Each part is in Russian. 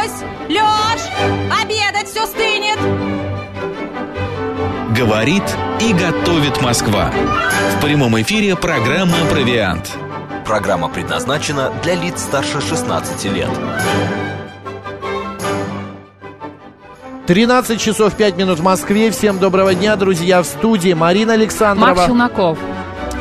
Люсь! Лёш! Обедать все стынет! Говорит и готовит Москва. В прямом эфире программа «Провиант». Программа предназначена для лиц старше 16 лет. 13 часов 5 минут в Москве. Всем доброго дня, друзья, в студии Марина Александрова. Макс Челноков.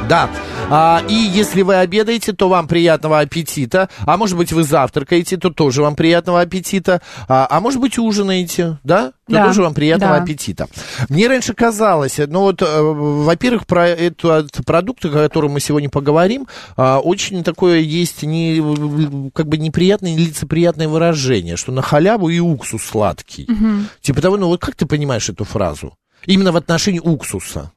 Да. А, и если вы обедаете, то вам приятного аппетита. А может быть, вы завтракаете, то тоже вам приятного аппетита. А, а может быть, ужинаете, да? То Да, тоже вам приятного да. аппетита. Мне раньше казалось, ну вот, э, во-первых, про этот продукт, о котором мы сегодня поговорим, а, очень такое есть не, как бы неприятное, нелицеприятное выражение, что на халяву и уксус сладкий. Типа того, ну вот как ты понимаешь эту фразу? Именно в отношении уксуса.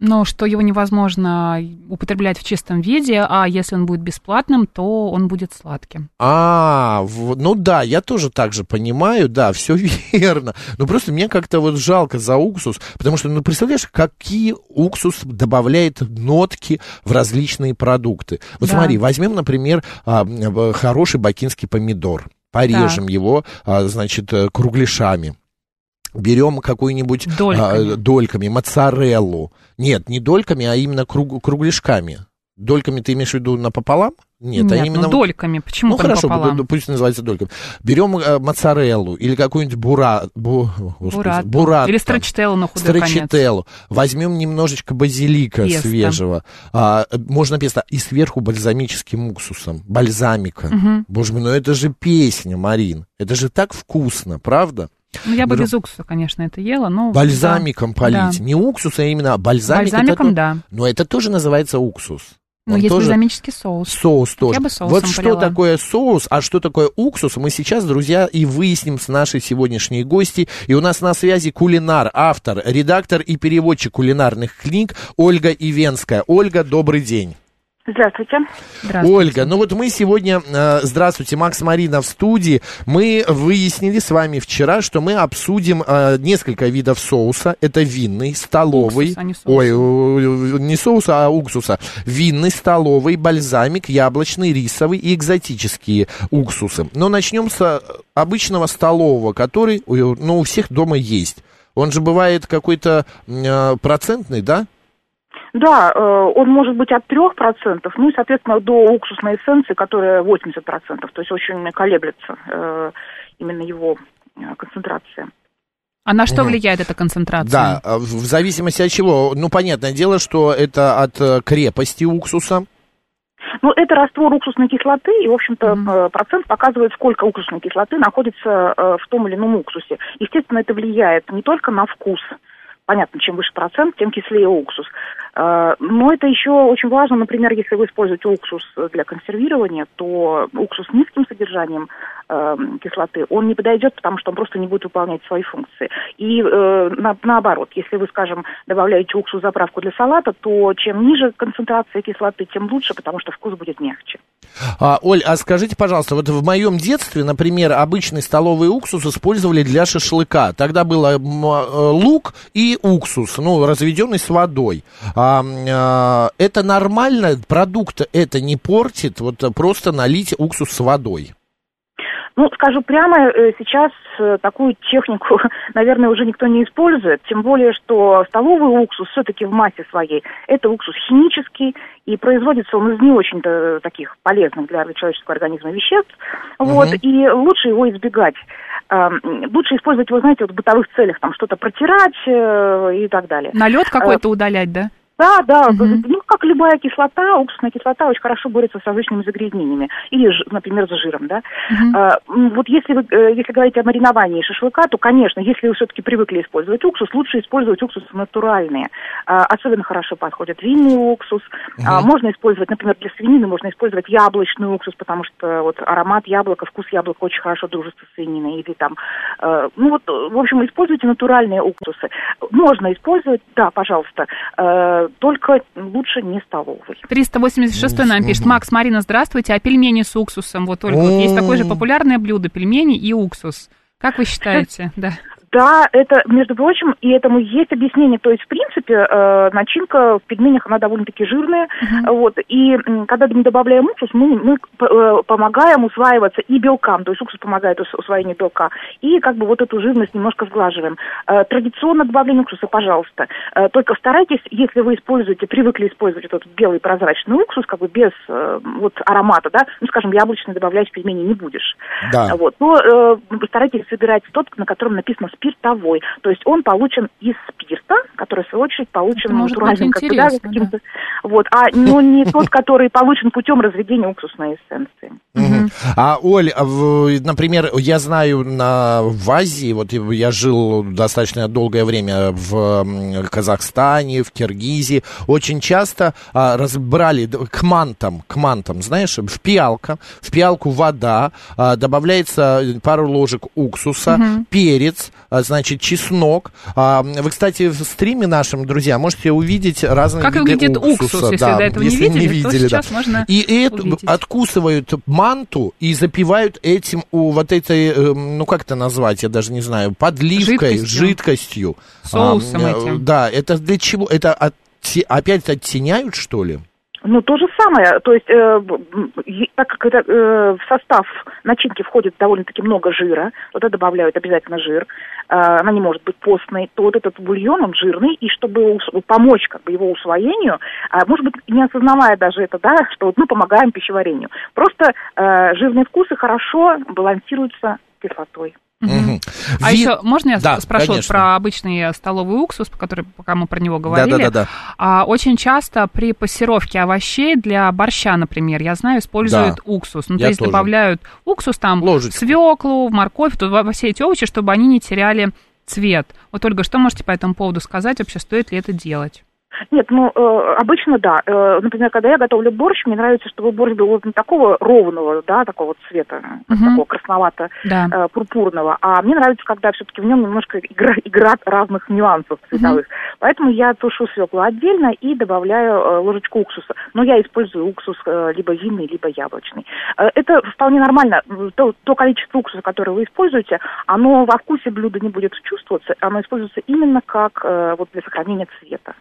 Но что его невозможно употреблять в чистом виде, а если он будет бесплатным, то он будет сладким. А, ну да, я тоже так же понимаю, да, все верно. Но просто мне как-то вот жалко за уксус, потому что, ну, представляешь, какие уксус добавляет нотки в различные продукты. Вот Да. смотри, возьмем, например, а, хороший бакинский помидор, порежем его, а, значит, э, кругляшами. Берем какую-нибудь Дольками. а, дольками, моцареллу. Нет, не дольками, а именно круг- кругляшками. Дольками ты имеешь в виду напополам? Нет, а Нет, именно ну дольками. Почему ну хорошо, пополам? пусть называется дольками. Берем э, моцареллу или какую-нибудь бура, бу, господи, Бурато. бурато. Или строчителлу на худой конец. Строчителлу. Возьмем немножечко базилика Песто. свежего. А, можно песто. И сверху бальзамическим уксусом. Бальзамика. Мгм. Боже мой, ну это же песня, Марин. Это же так вкусно, правда? Ну, я бы Беру- без уксуса, конечно, это ела, но... Бальзамиком да. полить. Да. Не уксус, а именно бальзамик. это Бальзамиком, то- да. Но это тоже называется уксус. Он есть тоже- бальзамический соус. Соус тоже. Я бы соусом вот что полила. такое соус, а что такое уксус, мы сейчас, друзья, и выясним с нашей сегодняшней гости. И у нас на связи кулинар, автор, редактор и переводчик кулинарных книг Ольга Ивенская. Ольга, добрый день. Здравствуйте. Здравствуйте. Ольга, ну вот мы сегодня, э, здравствуйте, Макс Марина в студии. Мы выяснили с вами вчера, что мы обсудим э, несколько видов соуса. Это винный, столовый. Уксус, а не соус. Ой, э, не соуса, а уксуса. Винный, столовый, бальзамик, яблочный, рисовый и экзотические уксусы. Но начнем с обычного столового, который ну, у всех дома есть. Он же бывает какой-то э, процентный, да? Да, э, он может быть от 3%, ну и, соответственно, до уксусной эссенции, которая 80%, то есть очень колеблется э, именно его э, концентрация. А на что влияет эта концентрация? Да, в зависимости от чего. Ну, понятное дело, что это от крепости уксуса. Ну, это раствор уксусной кислоты, и, в общем-то, э, процент показывает, сколько уксусной кислоты находится в том или ином уксусе. Естественно, это влияет не только на вкус, понятно, чем выше процент, тем кислее уксус. Э, Но это еще очень важно, например, если вы используете уксус для консервирования, то уксус с низким содержанием э, кислоты, он не подойдет, потому что он просто не будет выполнять свои функции. И э, на- наоборот, если вы, скажем, добавляете уксус заправку для салата, то чем ниже концентрация кислоты, тем лучше, потому что вкус будет мягче. А, Оль, а скажите, пожалуйста, вот в моем детстве, например, обычный столовый уксус использовали для шашлыка. Тогда было м, э, лук и уксус, ну, разведенный с водой. А, а, это нормально? Продукт это не портит? Вот просто налить уксус с водой. Ну, скажу прямо, э, сейчас э, такую технику, наверное, уже никто не использует, тем более, что столовый уксус все-таки в массе своей, это уксус химический, и производится он из не очень-то таких полезных для человеческого организма веществ, вот, Мгм. и лучше его избегать. Эм, Лучше использовать его, знаете, вот в бытовых целях, там что-то протирать э, и так далее. Налет какой-то удалять, да? Да, да, Мгм. ну как любая кислота, уксусная кислота очень хорошо борется с различными загрязнениями, или, например, с жиром, да. Мгм. А, вот если вы, э, если говорите о мариновании шашлыка, то, конечно, если вы все-таки привыкли использовать уксус, лучше использовать уксусы натуральные. А, особенно хорошо подходит винный уксус. А, можно использовать, например, для свинины можно использовать яблочный уксус, потому что вот аромат яблока, вкус яблока очень хорошо дружит со свининой. Или там, э, ну вот, в общем, используйте натуральные уксусы. Можно использовать, да, пожалуйста, э, только лучше не столовый. 386 нам пишет. Макс, Марина, здравствуйте. А пельмени с уксусом? Вот, Ольга, вот есть такое же популярное блюдо. Пельмени и уксус. Как вы считаете? Да. Да, это, между прочим, и этому есть объяснение. То есть, в принципе, э, начинка в пельменях, она довольно-таки жирная. Вот, и когда мы добавляем уксус, мы, мы э, помогаем усваиваться и белкам. То есть уксус помогает ус- усвоению белка. И как бы вот эту жирность немножко сглаживаем. Э, традиционно добавление уксуса, пожалуйста. Э, только старайтесь, если вы используете, привыкли использовать этот белый прозрачный уксус, как бы без э, вот аромата, да, ну, скажем, яблочный добавлять в пельмени не будешь. Да. Вот. Но э, постарайтесь выбирать тот, на котором написано спиртовой. То есть он получен из спирта, который, в свою очередь, получен Это может быть натуральным, как бы, да, интересно, каким-то- Вот. А но не тот, который получен путем разведения уксусной эссенции. А, Оль, а например, я знаю на, в Азии, вот я жил достаточно долгое время в Казахстане, в Киргизии, очень часто а, разбрали к мантам, к мантам, знаешь, в пиалка, в пиалку вода, а, добавляется пару ложек уксуса, перец, а, значит, чеснок. А, вы, кстати, в стриме нашем, друзья, можете увидеть разные Как виды выглядит уксуса. Если да, до этого не если видели, то да. можно И это увидеть. откусывают манту и запивают этим у вот этой, э, ну как это назвать, я даже не знаю, подливкой, Жидкостью. жидкостью. Соусом А, этим. Да, это для чего? Это отте- опять оттеняют, что ли? Ну, то же самое. То есть, э, так как это, э, в состав начинки входит довольно-таки много жира, туда добавляют обязательно жир, э, она не может быть постной, то вот этот бульон, он жирный, и чтобы ус- помочь как бы его усвоению, а, может быть, не осознавая даже это, да, что вот мы помогаем пищеварению. Просто э, жирные вкусы хорошо балансируются кислотой. Мгм. А Ви- еще можно я Да, спрошу конечно. про обычный столовый уксус, который пока мы про него говорили? Да-да-да-да. А, очень часто при пассировке овощей для борща, например, я знаю, используют Да. уксус. Ну, Я то есть тоже. добавляют уксус там, Ложечку. свеклу, морковь, то во во все эти овощи, чтобы они не теряли цвет. Вот, Ольга, что можете по этому поводу сказать? Вообще, стоит ли это делать? Нет, ну, э, обычно да. Э, например, когда я готовлю борщ, мне нравится, чтобы борщ был вот не такого ровного, да, такого цвета, Мгм. такого красновато Да. э. А мне нравится, когда все-таки в нем немножко игра, игра разных нюансов цветовых. Поэтому я тушу свеклу отдельно и добавляю э, ложечку уксуса. Но я использую уксус э, либо винный, либо яблочный. Э, это вполне нормально. То, то количество уксуса, которое вы используете, оно во вкусе блюда не будет чувствоваться. Оно используется именно как э, вот для сохранения цвета.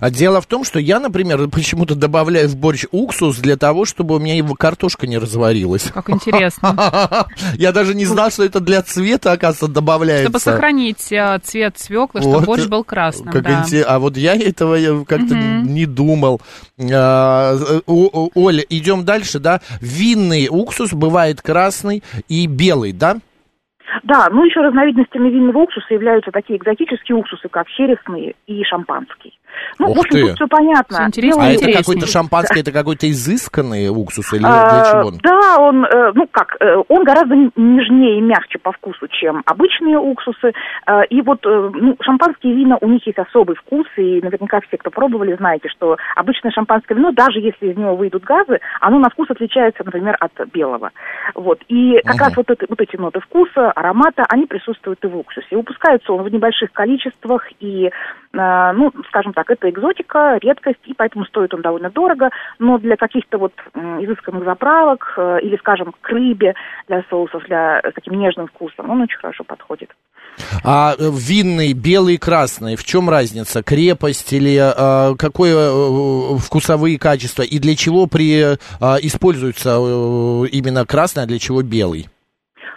А дело в том, что я, например, почему-то добавляю в борщ уксус для того, чтобы у меня его картошка не разварилась. Как интересно. Я даже не знал, что это для цвета, оказывается, добавляется. Чтобы сохранить э, цвет свеклы, чтобы Вот, борщ был красным. Как да. инте- А вот я этого я как-то Мгм. не думал. А, э, Оля, идем дальше, да? Винный уксус бывает красный и белый, да? Да, ну еще разновидностями винного уксуса являются такие экзотические уксусы, как чересный и шампанский. Ну, Ух в общем, ты. тут все понятно. Всё интересно, А Белый- это какой-то шампанский, это какой-то изысканный уксус или для А, чего он? Да, он, э, ну как, э, он гораздо нежнее и мягче по вкусу, чем обычные уксусы. Э, И вот, ну, шампанские вина, у них есть особый вкус, и наверняка все, кто пробовали, знаете, что обычное шампанское вино, даже если из него выйдут газы, оно на вкус отличается, например, от белого. Вот. И как Мгм. раз вот, это, вот эти ноты вкуса, аромата, они присутствуют и в уксусе. И выпускаются он в небольших количествах, и, э, ну, скажем так, это экзотика, редкость, и поэтому стоит он довольно дорого, но для каких-то вот изысканных заправок э, или, скажем, к рыбе для соусов, для э, с таким нежным вкусом, он очень хорошо подходит. А винный, белый, красный, в чем разница? Крепость или э, какое вкусовые качества? И для чего при, э, используется именно красный, а для чего белый?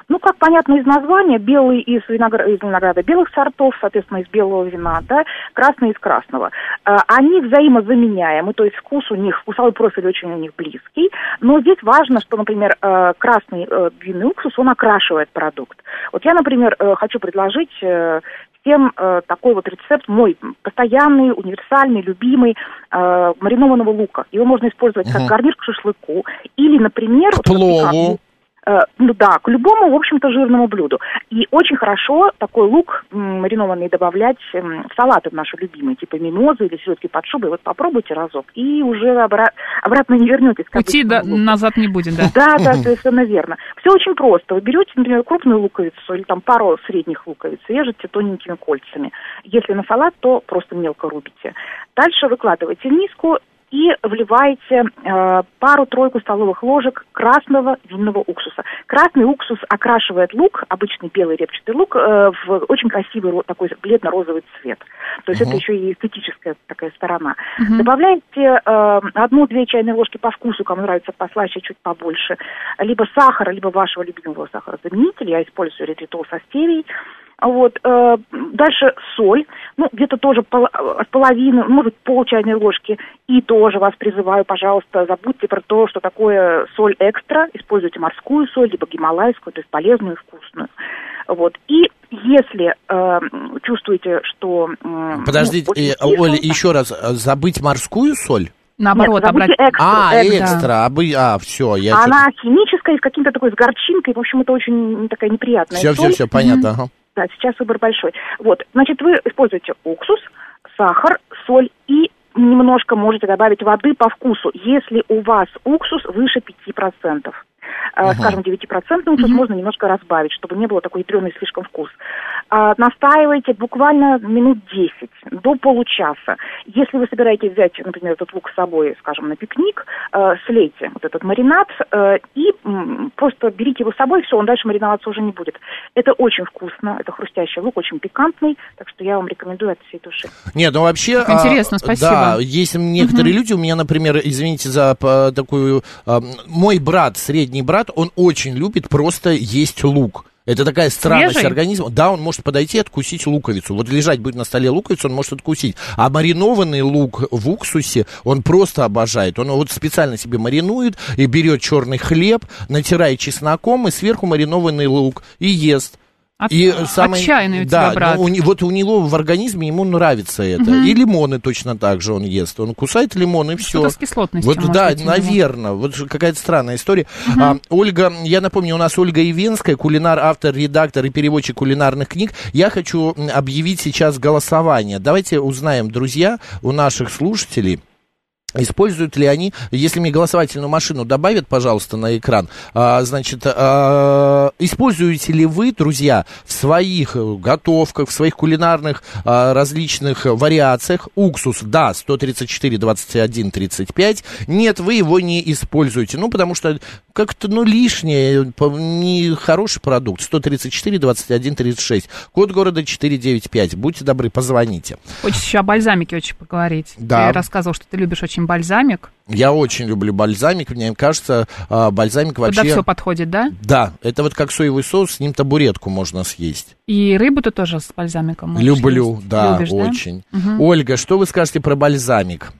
Ну, как понятно из названия, белый из, виногра- из винограда белых сортов, соответственно, из белого вина, да, красный из красного. Э, Они взаимозаменяемы, то есть вкус у них, вкусовой профиль очень у них близкий, но здесь важно, что, например, э, красный э, винный уксус, он окрашивает продукт. Вот я, например, хочу предложить всем э, такой вот рецепт мой постоянный, универсальный, любимый э, маринованного лука. Его можно использовать как Мгм. гарнир к шашлыку или, например, К как плову. Э, ну да, к любому, в общем-то, жирному блюду. И очень хорошо такой лук м, маринованный добавлять м, в салаты наши любимые, типа мимозы или селедки под шубой. Вот попробуйте разок, и уже обра- обратно не вернетесь. Пути да- луку. назад не будет, да. Да, да, совершенно верно. Все очень просто. Вы берете, например, крупную луковицу или там пару средних луковиц, режете тоненькими кольцами. Если на салат, то просто мелко рубите. Дальше выкладываете в миску и вливаете э, пару-тройку столовых ложек красного винного уксуса. Красный уксус окрашивает лук, обычный белый репчатый лук, э, в очень красивый такой бледно-розовый цвет. То есть это еще и эстетическая такая сторона. Добавляете э, одну-две чайные ложки по вкусу, кому нравится послаще, чуть побольше, либо сахара, либо вашего любимого сахарозаменителя. Я использую ретритол со стевией. Вот, э, дальше соль, ну, где-то тоже пол- от половины, может, пол чайной ложки. И тоже вас призываю, пожалуйста, забудьте про то, что такое соль экстра. Используйте морскую соль, либо гималайскую, то есть полезную и вкусную. Вот. И если э, чувствуете, что... м, Подождите, ну, э, Оля, да. еще раз, э, забыть морскую соль? Наоборот, Нет, забудьте обрати- экстра, А, экстра. экстра, а, бы- а, все, я... Она химическая, с каким-то такой, с горчинкой, в общем, это очень такая неприятная Все, все, соль. все, понятно, ага. Да, сейчас выбор большой. Вот, значит, вы используете уксус, сахар, соль и немножко можете добавить воды по вкусу, если у вас уксус выше 5%. Э, Скажем, 9% уксус можно немножко разбавить, чтобы не было такой ядреный слишком вкус. А, Настаивайте буквально минут 10, до получаса. Если вы собираетесь взять, например, этот лук с собой, скажем, на пикник, э, слейте вот этот маринад э, и м, просто берите его с собой, все, он дальше мариноваться уже не будет. Это очень вкусно, это хрустящий лук, очень пикантный, так что я вам рекомендую от всей души. Нет, ну вообще... Как интересно, а, спасибо. Да, есть некоторые люди, у меня, например, извините за а, такую... а, мой брат, средний брат, он очень любит просто есть лук. Это такая странность Свежий? организма. Да, он может подойти и откусить луковицу. Вот лежать будет на столе луковица, он может откусить. А маринованный лук в уксусе он просто обожает. Он вот специально себе маринует и берет черный хлеб, натирает чесноком и сверху маринованный лук и ест. От- И самый, отчаянный у да, тебя брат. ну, у вот у него в организме ему нравится это. И лимоны точно так же он ест. Он кусает лимон и все. Что-то с кислотностью, Вот да, быть, наверное. Вот же какая-то странная история. А, Ольга, я напомню, у нас Ольга Ивенская, кулинар, автор, редактор и переводчик кулинарных книг. Я хочу объявить сейчас голосование. Давайте узнаем, друзья, у наших слушателей. Используют ли они, если мне голосовательную машину добавят, пожалуйста, на экран, а, значит, а, используете ли вы, друзья, в своих готовках, в своих кулинарных а, различных вариациях уксус, да, 134, 21, 35, нет, вы его не используете, ну, потому что как-то, ну, лишнее, не хороший продукт, 134, 21, 36, код города 495, будьте добры, позвоните. Хочешь еще о бальзамике очень поговорить. Да. Ты рассказывал, что ты любишь очень бальзамик. Я очень люблю бальзамик, мне кажется, а, бальзамик вообще... все подходит, да? Да, это вот как соевый соус, с ним табуретку можно съесть. И рыбу ты тоже с бальзамиком Люблю, есть? да, Любишь, очень. Ольга, что вы скажете про бальзамик?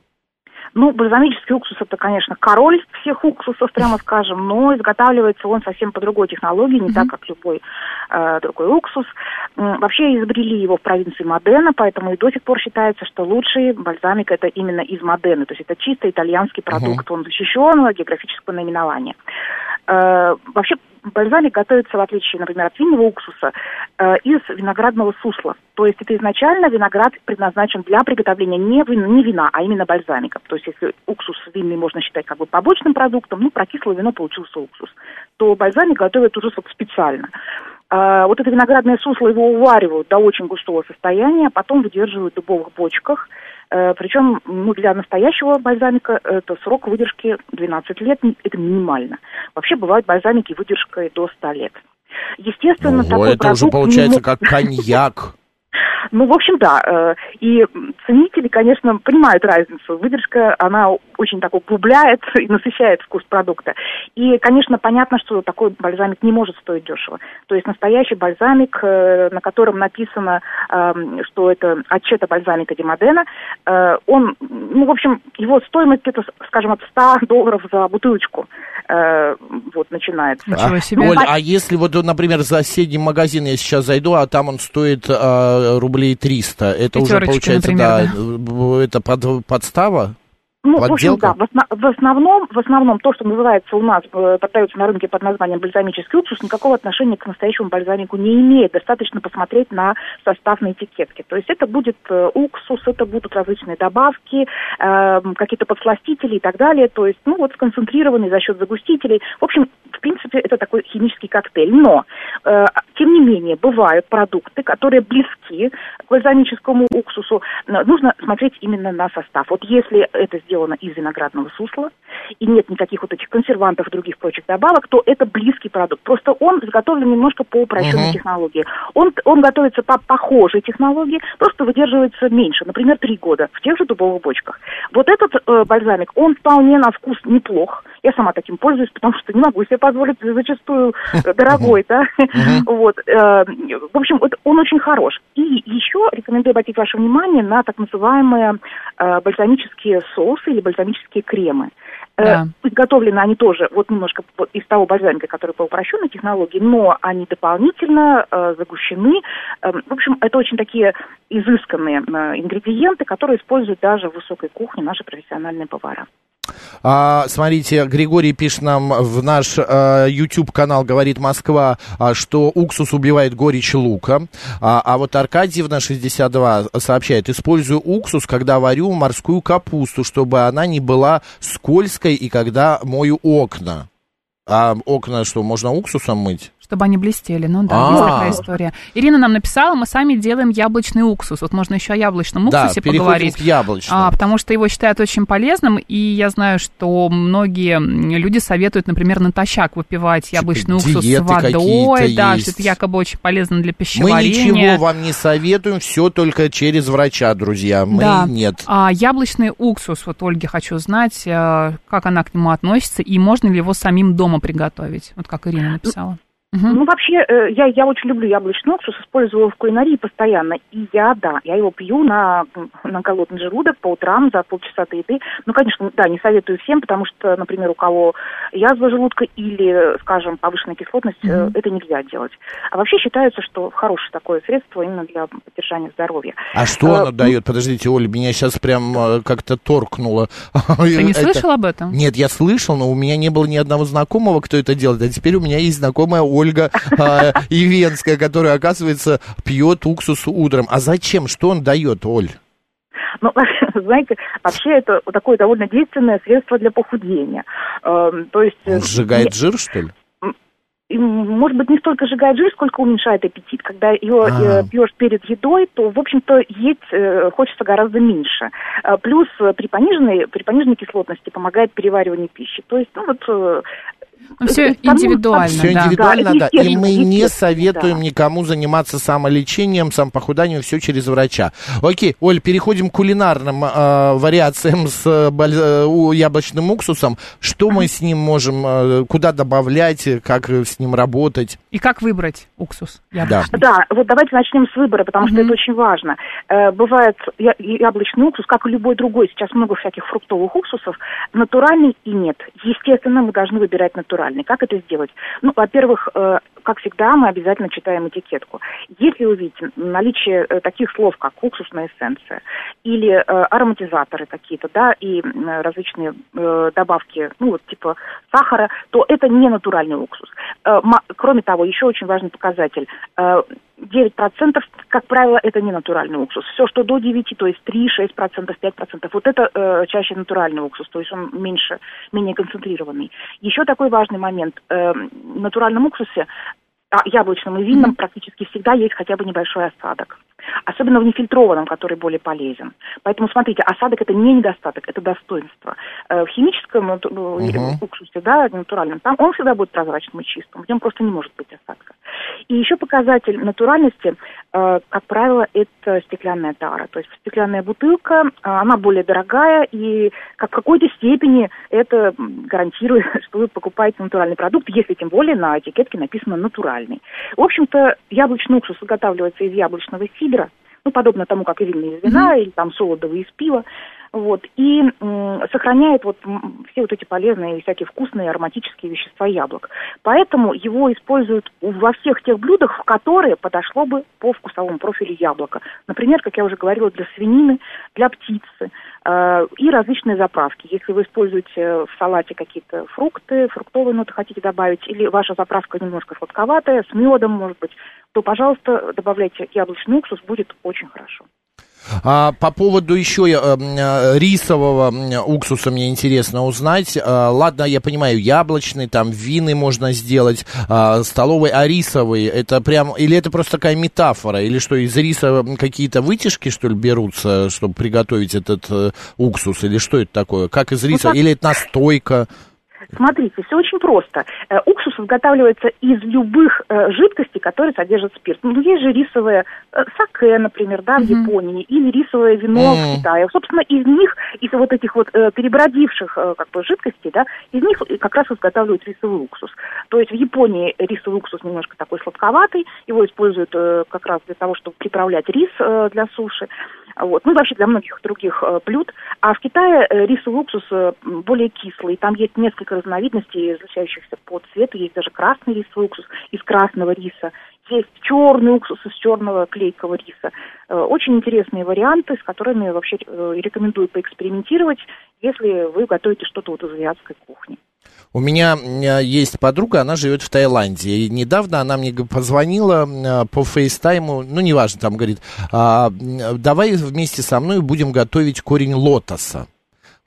Ну, бальзамический уксус это, конечно, король всех уксусов, прямо скажем, но изготавливается он совсем по другой технологии, не так, как любой э, другой уксус. Вообще изобрели его в провинции Модена, поэтому и до сих пор считается, что лучший бальзамик это именно из Модены. То есть это чисто итальянский продукт, он защищен, географическое наименование. Э, Вообще бальзамик готовится, в отличие, например, от винного уксуса, э, из виноградного сусла. То есть это изначально виноград предназначен для приготовления не, вин- не вина, а именно бальзамика. То есть если уксус винный можно считать как бы побочным продуктом, ну, про кислое вино получился уксус, то бальзамик готовят уже вот специально. А, вот это виноградное сусло его уваривают до очень густого состояния, потом выдерживают в дубовых бочках. Э, Причем ну, для настоящего бальзамика это срок выдержки 12 лет, это минимально. Вообще бывают бальзамики выдержкой до 100 лет. Естественно, Ого, такой это уже продукт не получается мог- как коньяк. ну, в общем, да. э, И ценители, конечно, понимают разницу. Выдержка, она очень так углубляет и насыщает вкус продукта. И, конечно, понятно, что такой бальзамик не может стоить дешево. То есть настоящий бальзамик, э, на котором написано, эм, что это отчета бальзамика Демодена, э, он, ну, в общем, его стоимость где-то, скажем, от 100 долларов за бутылочку э, вот, начинается. Ничего А, себе. Оль, а если вот, например, за соседний магазин я сейчас зайду, а там он стоит а, рублей 300, это уже Пятерочки, получается, например, да, это под- подстава? Ну, в общем, Подделка? да, в, основном, в основном то, что называется у нас, э, продается на рынке под названием бальзамический уксус, никакого отношения к настоящему бальзамику не имеет. Достаточно посмотреть на состав на этикетке. То есть это будет э, уксус, это будут различные добавки, э, какие-то подсластители и так далее. То есть, ну, вот сконцентрированный за счет загустителей. В общем, в принципе, это такой химический коктейль. Но, э, тем не менее, бывают продукты, которые близки к бальзамическому уксусу. Но Нужно смотреть именно на состав. Вот если это сделано сделано из виноградного сусла, и нет никаких вот этих консервантов и других прочих добавок, то это близкий продукт. Просто он изготовлен немножко по упрощенной Мгм. технологии. Он, он готовится по похожей технологии, просто выдерживается меньше, например, три года в тех же дубовых бочках. Вот этот э, бальзамик, он вполне на вкус неплох. Я сама таким пользуюсь, потому что не могу себе позволить зачастую э, дорогой, да. Вот. э, В общем, он очень хорош. И еще рекомендую обратить ваше внимание на так называемые э, бальзамические соусы или бальзамические кремы. Э, Да. Изготовлены они тоже вот немножко из того бальзамика, который по упрощенной технологии, но они дополнительно э, загущены. Э, в общем, это очень такие изысканные э, ингредиенты, которые используют даже в высокой кухне наши профессиональные повара. А, смотрите, Григорий пишет нам в наш а, YouTube-канал «Говорит Москва», а, что уксус убивает горечь лука. А, а вот Аркадьевна, 62, сообщает, использую уксус, когда варю морскую капусту, чтобы она не была скользкой и когда мою окна. А окна что, можно уксусом мыть? Чтобы они блестели, ну да, А. есть такая история. Ирина нам написала, мы сами делаем яблочный уксус. Вот можно еще о яблочном да, уксусе переходим поговорить. к яблочному. А, потому что его считают очень полезным, и я знаю, что многие люди советуют, например, натощак выпивать яблочный уксус с водой, да, есть. что это якобы очень полезно для Мы пищеварения. ничего вам не советуем, все только через врача, друзья. Мы Да. нет. А яблочный уксус, вот Ольге хочу знать, э, как она к нему относится, и можно ли его самим дома приготовить, вот как Ирина написала. Ну, вообще, э, я, я очень люблю яблочный уксус, использую в кулинарии постоянно. И я, да, я его пью на, на голодный желудок по утрам за полчаса до еды. Ну, конечно, да, не советую всем, потому что, например, у кого язва желудка или, скажем, повышенная кислотность, э, это нельзя делать. А вообще считается, что хорошее такое средство именно для поддержания здоровья. А что Э, оно дает? Подождите, Оля, меня сейчас прям как-то торкнуло. Ты не слышал об этом? Нет, я слышал, но у меня не было ни одного знакомого, кто это делает. А теперь у меня есть знакомая Ольга э, Ивенская, которая, оказывается, пьет уксус утром. А зачем? Что он дает, Оль? Ну, знаете, вообще это такое довольно действенное средство для похудения. Эм, То есть... э, Он сжигает жир, что ли? и, может быть, не столько сжигает жир, сколько уменьшает аппетит. Когда ее А. э, пьешь перед едой, то, в общем-то, есть э, хочется гораздо меньше. А, плюс э, при пониженной, при пониженной кислотности помогает перевариванию пищи. То есть, ну вот... э, Ну, все это тому- индивидуально, Все да. индивидуально, Да, да. И мы не советуем да. никому заниматься самолечением, самопохуданием, все через врача. Окей, Оль, переходим к кулинарным э, вариациям с э, э, яблочным уксусом. Что мы с ним можем, э, куда добавлять, э, как э, с ним работать? И как выбрать уксус яблочный? Да, вот давайте начнем с выбора, потому что Мгм. это очень важно. Э, бывает я- яблочный уксус, как и любой другой, сейчас много всяких фруктовых уксусов, натуральный и нет. Естественно, мы должны выбирать натуральный. Как это сделать? Ну, во-первых, э, как всегда, мы обязательно читаем этикетку. Если увидите наличие э, таких слов, как уксусная эссенция или э, ароматизаторы какие-то, да, и различные добавки, ну, вот типа сахара, то это не натуральный уксус. Кроме того, еще очень важный показатель. Э, 9%, как правило, это не натуральный уксус. Все, что до 9, то есть 3, 6%, 5%, вот это э, чаще натуральный уксус, то есть он меньше, менее концентрированный. Еще такой важный момент. Э, в натуральном уксусе, яблочном и винном, практически всегда есть хотя бы небольшой осадок. Особенно в нефильтрованном, который более полезен. Поэтому, смотрите, осадок это не недостаток, это достоинство. Э, В химическом Мгм. уксусе, да, натуральном, там он всегда будет прозрачным и чистым, в нем просто не может быть осадка. И еще показатель натуральности, э, как правило, это стеклянная тара. То есть стеклянная бутылка, э, она более дорогая, и как в какой-то степени это гарантирует, что вы покупаете натуральный продукт, если тем более на этикетке написано натуральный. В общем-то, яблочный уксус изготавливается из яблочного сидра, ну, подобно тому, как и винные из вина, или там солодовые из пива. Вот, и сохраняет вот все вот эти полезные всякие вкусные ароматические вещества яблок. Поэтому его используют во всех тех блюдах, в которые подошло бы по вкусовому профилю яблоко. Например, как я уже говорила, для свинины, для птицы э, и различные заправки. Если вы используете в салате какие-то фрукты, фруктовые ноты хотите добавить, или ваша заправка немножко сладковатая, с медом, может быть, то, пожалуйста, добавляйте яблочный уксус, будет очень хорошо. А, по поводу еще э, э, рисового уксуса мне интересно узнать. А, ладно, я понимаю, яблочный, там вины можно сделать, а, столовый, а рисовый, это прям, или это просто такая метафора, или что, из риса какие-то вытяжки, что ли, берутся, чтобы приготовить этот э, уксус, или что это такое? Как из риса, так- или это настойка? Смотрите, все очень просто. Э, Уксус изготавливается из любых э, жидкостей, которые содержат спирт. Ну, есть же рисовое э, саке, например, да, в Японии, или рисовое вино Мгм. в Китае. Собственно, из них, из вот этих вот перебродивших как бы жидкостей, да, из них как раз изготавливают рисовый уксус. То есть в Японии рисовый уксус немножко такой сладковатый, его используют как раз для того, чтобы приправлять рис для суши. Вот. Ну и вообще для многих других э, блюд. А в Китае э, рисовый уксус э, более кислый. Там есть несколько разновидностей, различающихся по цвету. Есть даже красный рисовый уксус из красного риса. Есть черный уксус из черного клейкого риса. Э, Очень интересные варианты, с которыми вообще э, рекомендую поэкспериментировать, если вы готовите что-то вот из азиатской кухни. У меня э, есть подруга, она живет в Таиланде. И недавно она мне позвонила по фейстайму, ну, неважно, там говорит, «А, давай вместе со мной будем готовить корень лотоса.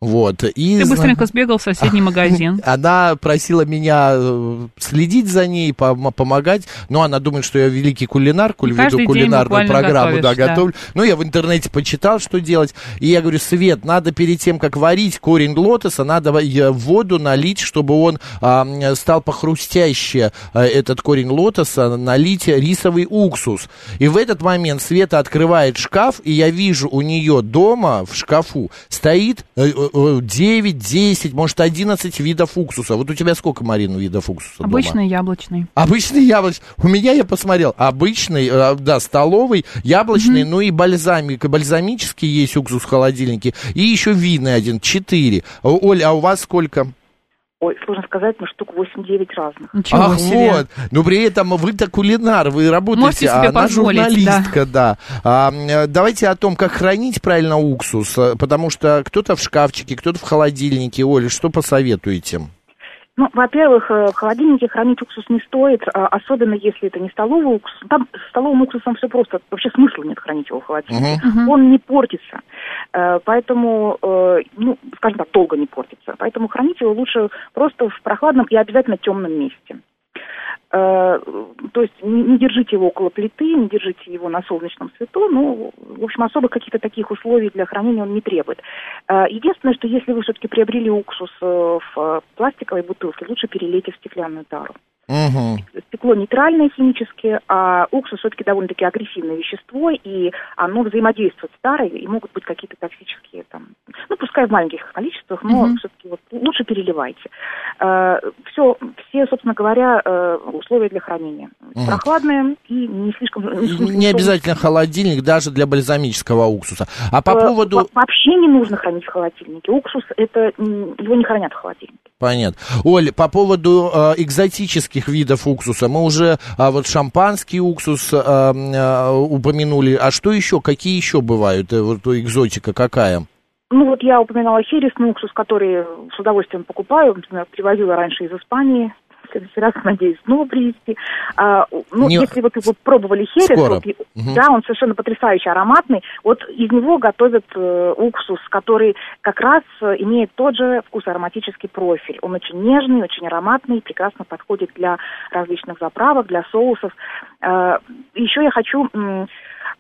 Вот. И, Ты быстренько сбегал в соседний магазин. Она просила меня э, следить за ней, пом- помогать. Но она думает, что я великий кулинар, куль- веду кулинарную программу, да, готовишь, да. готовлю. Ну, я в интернете почитал, что делать. И я говорю, Свет, надо перед тем, как варить корень лотоса, надо э, воду налить, чтобы он а, стал похрустяще, э, этот корень лотоса, налить рисовый уксус. И в этот момент Света открывает шкаф, и я вижу у нее дома в шкафу стоит 9, 10, может 11 видов уксуса. Вот у тебя сколько, Марина, видов уксуса дома? Обычный яблочный. Обычный яблочный. У меня, я посмотрел, обычный, э, да, столовый, яблочный, ну и бальзамик, бальзамический есть уксус в холодильнике. И еще винный один, четыре. О, Оль, а у вас сколько? Ой, сложно сказать, но штук 8-9 разных. Ничего Ах, себе. вот. Но при этом вы-то кулинар, вы работаете, Можете себе а она журналистка, да. А, м, э, давайте о том, как хранить правильно уксус, э, потому что кто-то в шкафчике, кто-то в холодильнике. Оля, что посоветуете? Ну, во-первых, э, в холодильнике хранить уксус не стоит, а, особенно если это не столовый уксус. Там с столовым уксусом все просто, вообще смысла нет хранить его в холодильнике. Он не портится, поэтому, э, ну, скажем так, долго не портится. Поэтому хранить его лучше просто в прохладном и обязательно темном месте. Э, То есть не держите его около плиты, не держите его на солнечном свету. Ну, в общем, особо каких-то таких условий для хранения он не требует. Э, Единственное, что если вы все-таки приобрели уксус э, в э, пластиковой бутылке, лучше перелейте в стеклянную тару. Мгм. Стекло нейтральное химически, а уксус все-таки довольно-таки агрессивное вещество, и оно взаимодействует с тарой, и могут быть какие-то токсические там, ну, пускай в маленьких количествах, но Мгм. все-таки вот лучше переливайте. все, все, собственно говоря, э, условия для хранения. Мгм. Прохладные и не слишком... Не обязательно холодильник, даже для бальзамического уксуса. А по Э, поводу... во- Вообще не нужно хранить в холодильнике. Уксус, это его не хранят в холодильнике. Понятно. Оль, по поводу э, экзотических видов уксуса, мы уже а, вот шампанский уксус э, э, упомянули. А что еще? Какие еще бывают? Э, Вот экзотика какая? Ну вот я упоминала хересный уксус, который с удовольствием покупаю. Привозила раньше из Испании. В следующий раз, надеюсь, снова привезти. А, ну, Не- если вот вы пробовали херес, Скоро. вот, Мгм. да, он совершенно потрясающе ароматный. Вот из него готовят э, уксус, который как раз э, имеет тот же вкус ароматический профиль. Он очень нежный, очень ароматный, прекрасно подходит для различных заправок, для соусов. Э, еще я хочу э,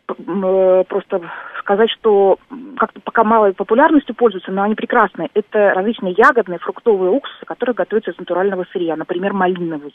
просто сказать, что как-то пока малой популярностью пользуются, но они прекрасные. Это различные ягодные, фруктовые уксусы, которые готовятся из натурального сырья, например, малиновый.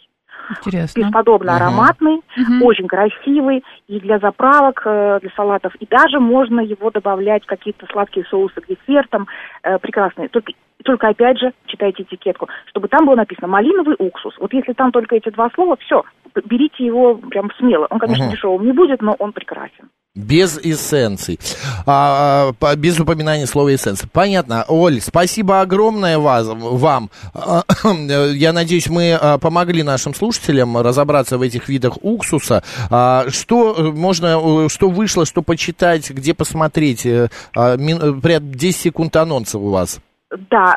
Интересно. Бесподобно Мгм. ароматный, Мгм. очень красивый и для заправок, э, для салатов. И даже можно его добавлять в какие-то сладкие соусы к десертам. Э, Прекрасный. Только, только опять же, читайте этикетку, чтобы там было написано малиновый уксус. Вот если там только эти два слова, все, берите его прям смело. Он, конечно, Мгм. дешевым не будет, но он прекрасен. Без эссенций. А, а, без упоминания слова эссенции. Понятно. Оль, спасибо огромное вас, вам. А, Я надеюсь, мы а, помогли нашим слушателям разобраться в этих видах уксуса. А, Что э, можно, э, что вышло, что почитать, где посмотреть? Э, Прям 10 секунд анонсов у вас. Да,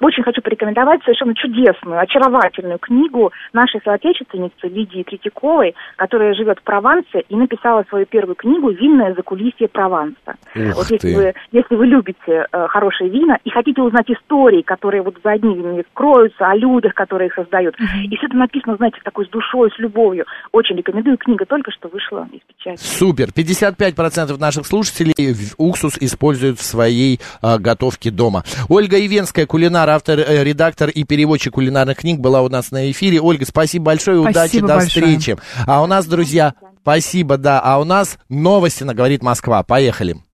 очень хочу порекомендовать совершенно чудесную, очаровательную книгу нашей соотечественницы Лидии Третьяковой, которая живет в Провансе и написала свою первую книгу «Винное закулисье Прованса». Ух вот ты. если вы, если вы любите э, хорошие вина и хотите узнать истории, которые вот за одними винами кроются, о людях, которые их создают, и все это написано, знаете, такой с душой, с любовью, очень рекомендую. Книга только что вышла из печати. Супер. 55% наших слушателей в- уксус используют в своей а, готовке дома. Ольга Ивенская, кулинар, автор, э, редактор и переводчик кулинарных книг, была у нас на эфире. Ольга, спасибо большое, удачи, Спасибо до большое. встречи. А у нас, друзья, спасибо, да. А у нас новости на «Говорит Москва». Поехали.